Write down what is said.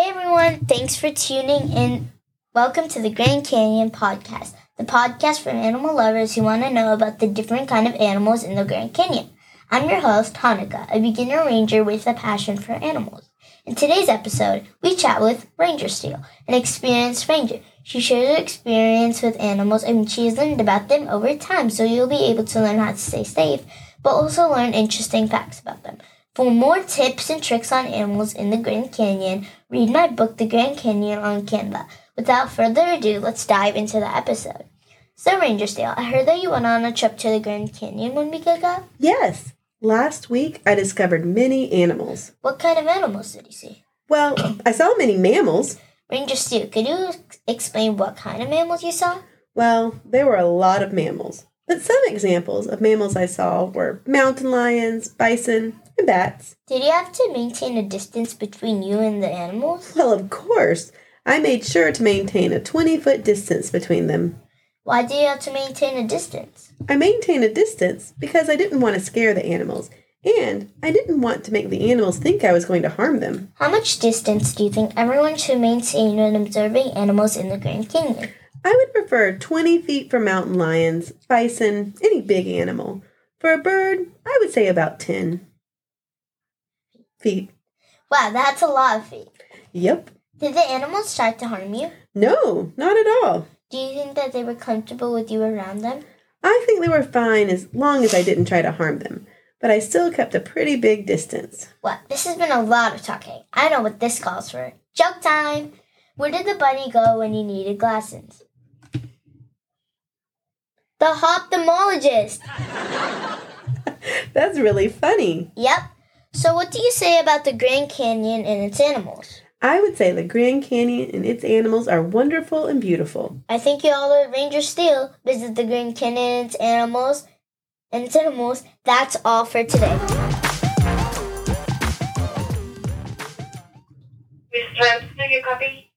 everyone. Thanks for tuning in. Welcome to the Grand Canyon Podcast, the podcast for animal lovers who want to know about the different kind of animals in the Grand Canyon. I'm your host, Hanika, a beginner ranger with a passion for animals. In today's episode, we chat with Ranger Steele, an experienced ranger. She shares her experience with animals and she has learned about them over time, so you'll be able to learn how to stay safe, but also learn interesting facts about them. For more tips and tricks on animals in the Grand Canyon, read my book, The Grand Canyon on Canva. Without further ado, let's dive into the episode. So, Ranger Steele, I heard that you went on a trip to the Grand Canyon one week ago. Yes. Last week I discovered many animals. What kind of animals did you see? Well, I saw many mammals. Ranger Steele, could you explain what kind of mammals you saw? Well, there were a lot of mammals. But some examples of mammals I saw were mountain lions, bison, and bats. Did you have to maintain a distance between you and the animals? Well, of course. I made sure to maintain a 20 foot distance between them. Why do you have to maintain a distance? I maintained a distance because I didn't want to scare the animals, and I didn't want to make the animals think I was going to harm them. How much distance do you think everyone should maintain when observing animals in the Grand Canyon? I would prefer 20 feet for mountain lions, bison, any big animal. For a bird, I would say about 10 feet. Wow, that's a lot of feet. Yep. Did the animals try to harm you? No, not at all. Do you think that they were comfortable with you around them? I think they were fine as long as I didn't try to harm them, but I still kept a pretty big distance. Well, this has been a lot of talking. I know what this calls for. Joke time! Where did the bunny go when he needed glasses? The ophthalmologist! That's really funny. Yep. So, what do you say about the Grand Canyon and its animals? I would say the Grand Canyon and its animals are wonderful and beautiful. I think you all heard Ranger Steele visit the Grand Canyon and its animals. And its animals. That's all for today. Mr. Jones, do you copy?